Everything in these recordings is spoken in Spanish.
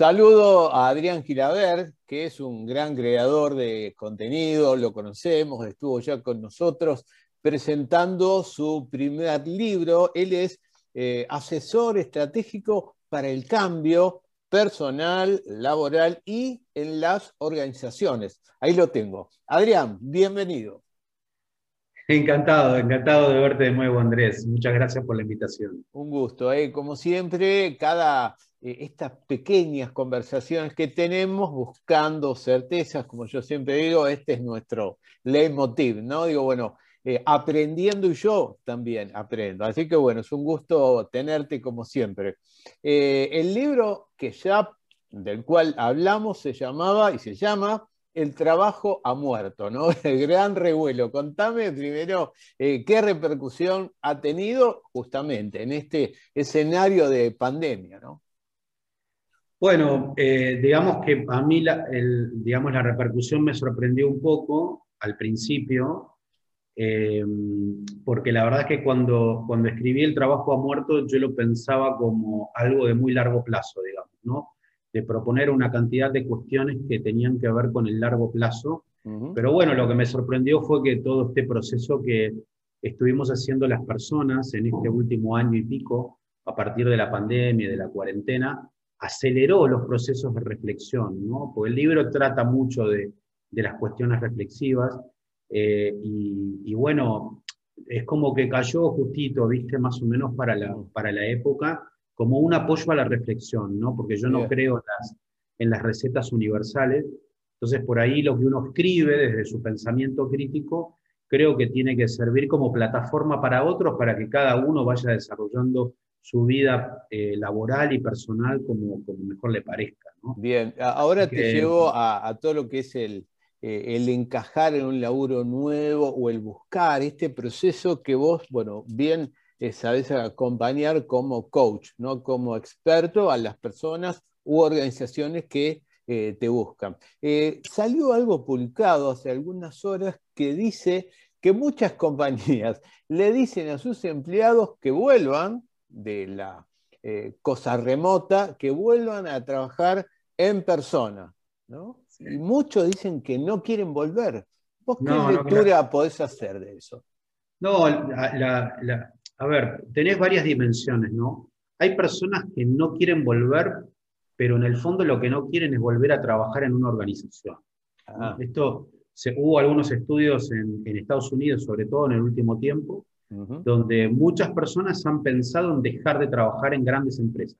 Saludo a Adrián Gilaber, que es un gran creador de contenido, lo conocemos, estuvo ya con nosotros presentando su primer libro. Él es eh, asesor estratégico para el cambio personal, laboral y en las organizaciones. Ahí lo tengo. Adrián, bienvenido. Encantado, encantado de verte de nuevo, Andrés. Muchas gracias por la invitación. Un gusto. ¿eh? Como siempre, cada eh, estas pequeñas conversaciones que tenemos buscando certezas, como yo siempre digo, este es nuestro leitmotiv, ¿no? Digo, bueno, eh, aprendiendo y yo también aprendo. Así que bueno, es un gusto tenerte como siempre. Eh, el libro que ya, del cual hablamos se llamaba y se llama El trabajo ha muerto, ¿no? El gran revuelo. Contame primero qué repercusión ha tenido justamente en este escenario de pandemia, ¿no? Bueno, digamos que a mí la, digamos, la repercusión me sorprendió un poco al principio, eh, porque la verdad es que cuando, cuando escribí El trabajo a muerto yo lo pensaba como algo de muy largo plazo, digamos, ¿no? De proponer una cantidad de cuestiones que tenían que ver con el largo plazo. Pero bueno, lo que me sorprendió fue que todo este proceso que estuvimos haciendo las personas en este último año y pico, a partir de la pandemia y de la cuarentena, aceleró los procesos de reflexión, ¿no? Porque el libro trata mucho de, de las cuestiones reflexivas eh, y, bueno, es como que cayó justito, viste, más o menos para la, para la época, como un apoyo a la reflexión, ¿no? Porque yo no creo en las, en las recetas universales. Entonces, por ahí lo que uno escribe desde su pensamiento crítico, creo que tiene que servir como plataforma para otros, para que cada uno vaya desarrollando su vida eh, laboral y personal como, como mejor le parezca. ¿no? Bien, ahora te llevo a, a, todo lo que es el, eh, el encajar en un laburo nuevo o el buscar este proceso que vos, bueno, bien eh, sabés acompañar como coach, ¿no? como experto a las personas u organizaciones que eh, te buscan. salió algo publicado hace algunas horas que dice que muchas compañías le dicen a sus empleados que vuelvan de la cosa remota, que vuelvan a trabajar en persona. ¿no? Y muchos dicen que no quieren volver. ¿Vos qué lectura podés hacer de eso? No, a ver, tenés varias dimensiones, ¿no? Hay personas que no quieren volver, pero en el fondo lo que no quieren es volver a trabajar en una organización. Ah. Esto, se, hubo algunos estudios en, Estados Unidos, sobre todo en el último tiempo, donde muchas personas han pensado en dejar de trabajar en grandes empresas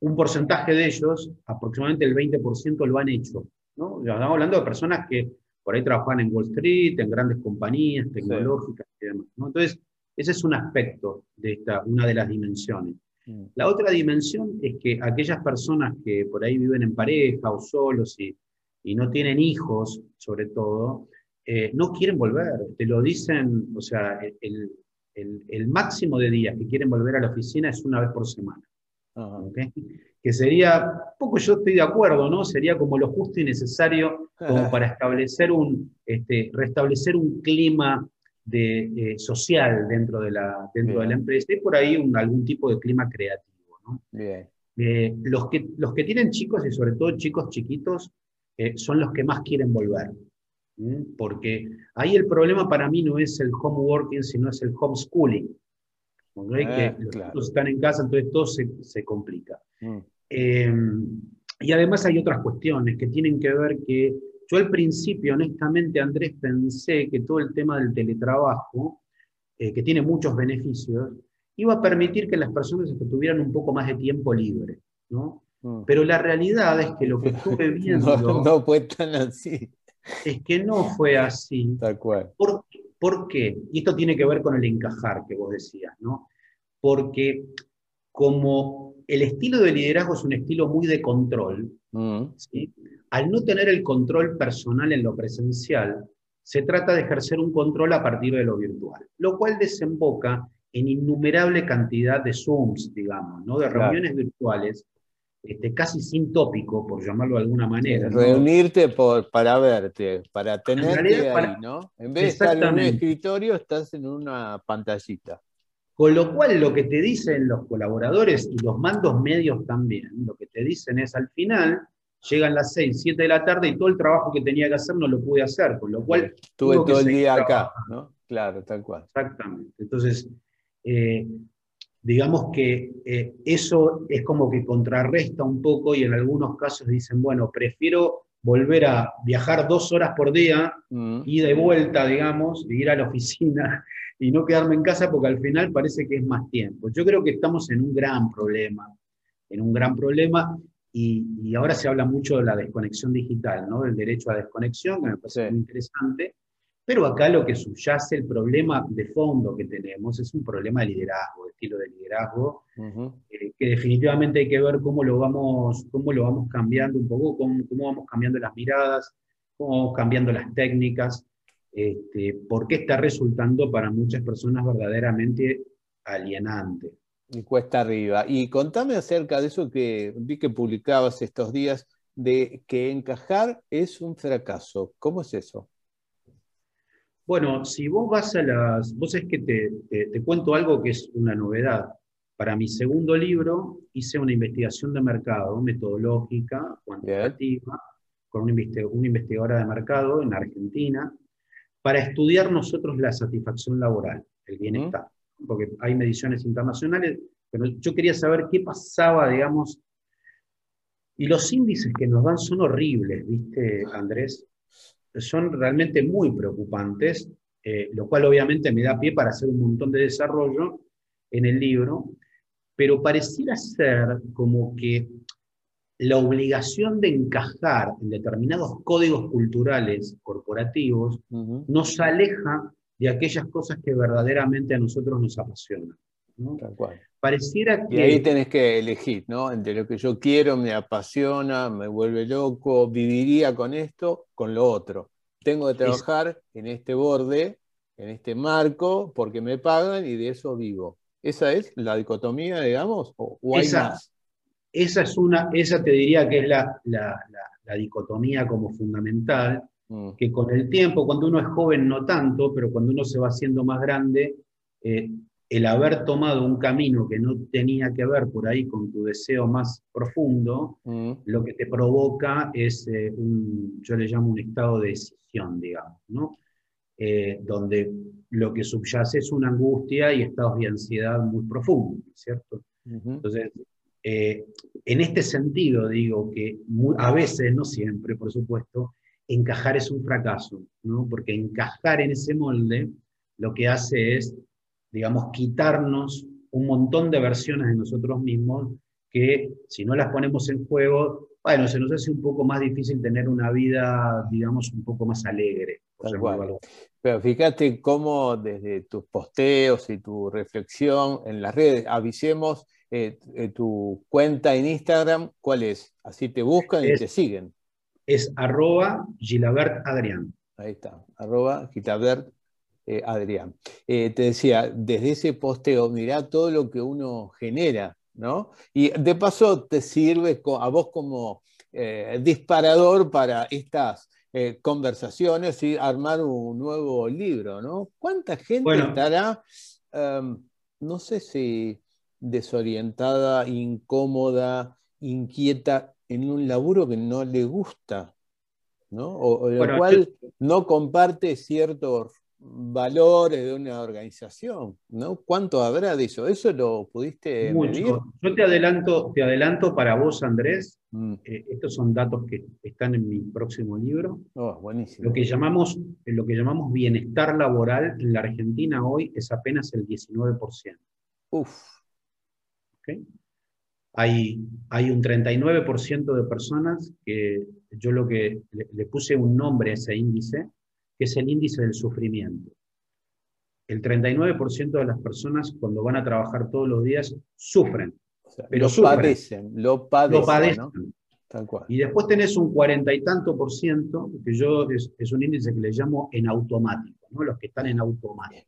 un porcentaje de ellos, aproximadamente el 20%, lo han hecho. ¿no? Estamos hablando de personas que por ahí trabajan en Wall Street, en grandes compañías tecnológicas y demás. Entonces, ese es un aspecto de esta, una de las dimensiones. Mm. La otra dimensión es que aquellas personas que por ahí viven en pareja o solos y, y no tienen hijos, sobre todo, eh, no quieren volver. Te lo dicen, o sea, el, el, el máximo de días que quieren volver a la oficina es una vez por semana. Que sería, poco yo estoy de acuerdo, ¿no? Sería como lo justo y necesario como para establecer un, este, restablecer un clima de, eh, social dentro, de la, dentro de la empresa y por ahí un, algún tipo de clima creativo, ¿no? Eh, los, que, los que tienen chicos y sobre todo chicos chiquitos son los que más quieren volver. Porque ahí el problema para mí no es el home working, sino es el homeschooling que ah, los chicos están en casa, entonces todo se, complica. Mm. Eh, y además hay otras cuestiones que tienen que ver que yo al principio, honestamente, Andrés, pensé que todo el tema del teletrabajo, eh, que tiene muchos beneficios, iba a permitir que las personas tuvieran un poco más de tiempo libre, ¿no? Mm. Pero la realidad es que lo que estuve viendo... no, no fue tan así. Es que no fue así. Tal cual. ¿Por qué? Y esto tiene que ver con el encajar que vos decías, ¿no? Porque como el estilo de liderazgo es un estilo muy de control, mm. al no tener el control personal en lo presencial, se trata de ejercer un control a partir de lo virtual, lo cual desemboca en innumerable cantidad de Zooms, digamos, ¿no? de reuniones virtuales este, casi sin tópico, por llamarlo de alguna manera. Reunirte por, para verte, para tenerte ahí, ¿no? En vez de estar en un escritorio, estás en una pantallita. Con lo cual, lo que te dicen los colaboradores y los mandos medios también, lo que te dicen es al final, llegan las 6, 7 de la tarde y todo el trabajo que tenía que hacer no lo pude hacer, con lo cual... Estuve todo el día acá, ¿no? Claro, tal cual. Exactamente. Entonces, eh, digamos que eh, eso es como que contrarresta un poco y en algunos casos dicen, bueno, prefiero volver a viajar dos horas por día, mm. ida y vuelta, digamos, ir a la oficina y no quedarme en casa porque al final parece que es más tiempo. Yo creo que estamos en un gran problema, en un gran problema y, ahora se habla mucho de la desconexión digital, ¿no? del derecho a desconexión, que me parece muy interesante, pero acá lo que subyace el problema de fondo que tenemos es un problema de liderazgo, de estilo de liderazgo, eh, que definitivamente hay que ver cómo lo vamos, cómo lo vamos cambiando un poco, cómo, cómo vamos cambiando las miradas, cómo vamos cambiando las técnicas, este, porque está resultando para muchas personas verdaderamente alienante. Y cuesta arriba. Y contame acerca de eso que vi que publicabas estos días, de que encajar es un fracaso. ¿Cómo es eso? Bueno, si vos vas a las... Vos es que te, te, cuento algo que es una novedad. Para mi segundo libro hice una investigación de mercado metodológica, cuantitativa, con una, investigadora de mercado en Argentina, para estudiar nosotros la satisfacción laboral, el bienestar. Porque hay mediciones internacionales, pero yo quería saber qué pasaba, digamos, y los índices que nos dan son horribles, ¿viste, Andrés? Son realmente muy preocupantes, eh, lo cual obviamente me da pie para hacer un montón de desarrollo en el libro, pero pareciera ser como que la obligación de encajar en determinados códigos culturales corporativos nos aleja de aquellas cosas que verdaderamente a nosotros nos apasionan. Pareciera que... Y ahí tenés que elegir, ¿no? Entre lo que yo quiero, me apasiona, me vuelve loco, viviría con esto, con lo otro. Tengo que trabajar en este borde, en este marco, porque me pagan y de eso vivo. ¿Esa es la dicotomía, digamos? ¿O, hay esa, más? Esa es una, esa te diría que es la, dicotomía como fundamental, mm. que con el tiempo, cuando uno es joven no tanto, pero cuando uno se va haciendo más grande, eh, el haber tomado un camino que no tenía que ver por ahí con tu deseo más profundo, mm. lo que te provoca es eh, un, yo le llamo un estado de decisión, digamos, ¿no? Eh, donde lo que subyace es una angustia y estados de ansiedad muy profundos, ¿cierto? Entonces, eh, en este sentido digo que a veces, no siempre, por supuesto, encajar es un fracaso, ¿no? Porque encajar en ese molde lo que hace es digamos, quitarnos un montón de versiones de nosotros mismos que si no las ponemos en juego, bueno, se nos hace un poco más difícil tener una vida, digamos, un poco más alegre. Pero fíjate cómo desde tus posteos y tu reflexión en las redes, avisemos eh, eh, tu cuenta en Instagram, ¿cuál es? Así te buscan y te siguen. Es arroba Gilabert Adrián. Ahí está, arroba Gilabert eh, Adrián. Eh, te decía, desde ese posteo, mirá todo lo que uno genera, ¿no? Y de paso te sirve a vos como eh, disparador para estas conversaciones y armar un nuevo libro, ¿no? ¿Cuánta gente estará, em, no sé si desorientada, incómoda, inquieta en un laburo que no le gusta, ¿no? O, el cual no comparte ciertos valores de una organización, ¿no? ¿Cuánto habrá de eso? ¿Eso lo pudiste Mucho. Yo te adelanto, te adelanto para vos, Andrés, mm. eh, estos son datos que están en mi próximo libro. Oh, buenísimo. Lo que, llamamos, lo que llamamos bienestar laboral en la Argentina hoy es apenas el 19%. Uf. Hay, hay un 39% de personas que yo lo que le puse un nombre a ese índice, que es el índice del sufrimiento. El 39% de las personas cuando van a trabajar todos los días sufren. pero lo padecen, lo padecen. Y después tenés un cuarenta y tanto por ciento, que yo es, un índice que le llamo en automático, ¿no? los que están en automático.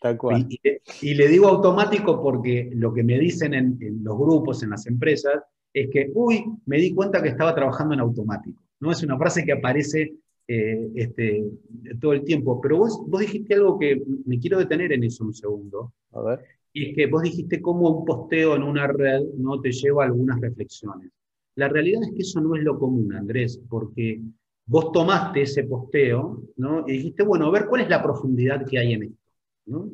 Tal cual. Y, le digo automático porque lo que me dicen en, en, los grupos, en las empresas, es que, uy, me di cuenta que estaba trabajando en automático. ¿no? Es una frase que aparece eh, este, todo el tiempo. Pero vos, vos dijiste algo que me quiero detener en eso un segundo. A ver. Y es que vos dijiste cómo un posteo en una red no te lleva a algunas reflexiones. La realidad es que eso no es lo común, Andrés, porque vos tomaste ese posteo ¿no? y dijiste, bueno, a ver cuál es la profundidad que hay en esto. ¿no?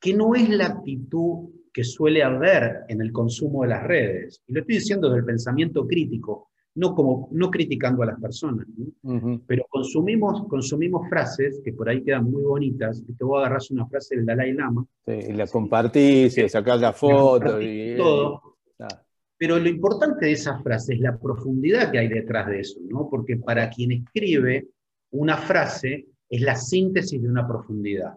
Que no es la actitud que suele haber en el consumo de las redes. Y lo estoy diciendo del pensamiento crítico, no, como, no criticando a las personas, pero consumimos, consumimos frases que por ahí quedan muy bonitas, y te voy a agarrar una frase del Dalai Lama. y la compartís, y sacás la foto. Y, todo. Pero lo importante de esa frase es la profundidad que hay detrás de eso, ¿no? Porque para quien escribe una frase es la síntesis de una profundidad.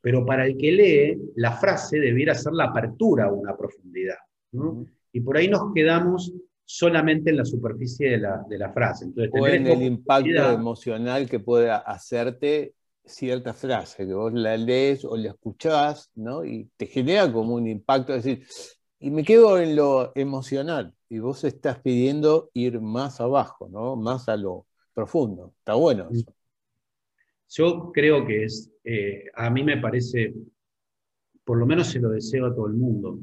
Pero para el que lee, la frase debiera ser la apertura a una profundidad. ¿no? Y por ahí nos quedamos solamente en la superficie de la, de la frase. Entonces, o en el impacto emocional que puede hacerte cierta frase, que vos la lees o la escuchás, ¿no? Y te genera como un impacto, es decir, y me quedo en lo emocional, y vos estás pidiendo ir más abajo, ¿no? Más a lo profundo. Está bueno eso. Yo creo que es, eh, a mí me parece, por lo menos se lo deseo a todo el mundo,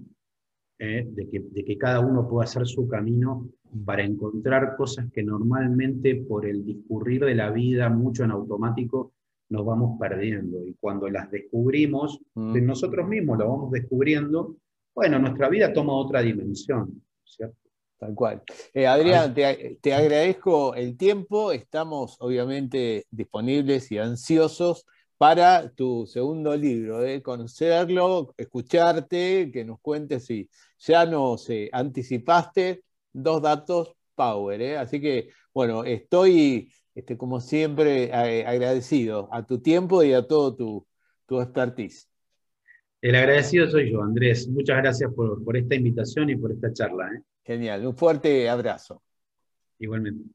¿eh? de, que, cada uno pueda hacer su camino para encontrar cosas que normalmente por el discurrir de la vida mucho en automático nos vamos perdiendo. Y cuando las descubrimos, de mm. nosotros mismos lo vamos descubriendo, bueno, nuestra vida toma otra dimensión, ¿cierto? Tal cual. Eh, Adrián, te, te, agradezco el tiempo. Estamos obviamente disponibles y ansiosos para tu segundo libro, de conocerlo, escucharte, que nos cuentes si ya nos eh, anticipaste dos datos Power. ¿eh? Así que, bueno, estoy, este, como siempre, agradecido a tu tiempo y a todo tu, tu expertise. El agradecido soy yo, Andrés. Muchas gracias por, por esta invitación y por esta charla. ¿eh? Genial, un fuerte abrazo. Igualmente.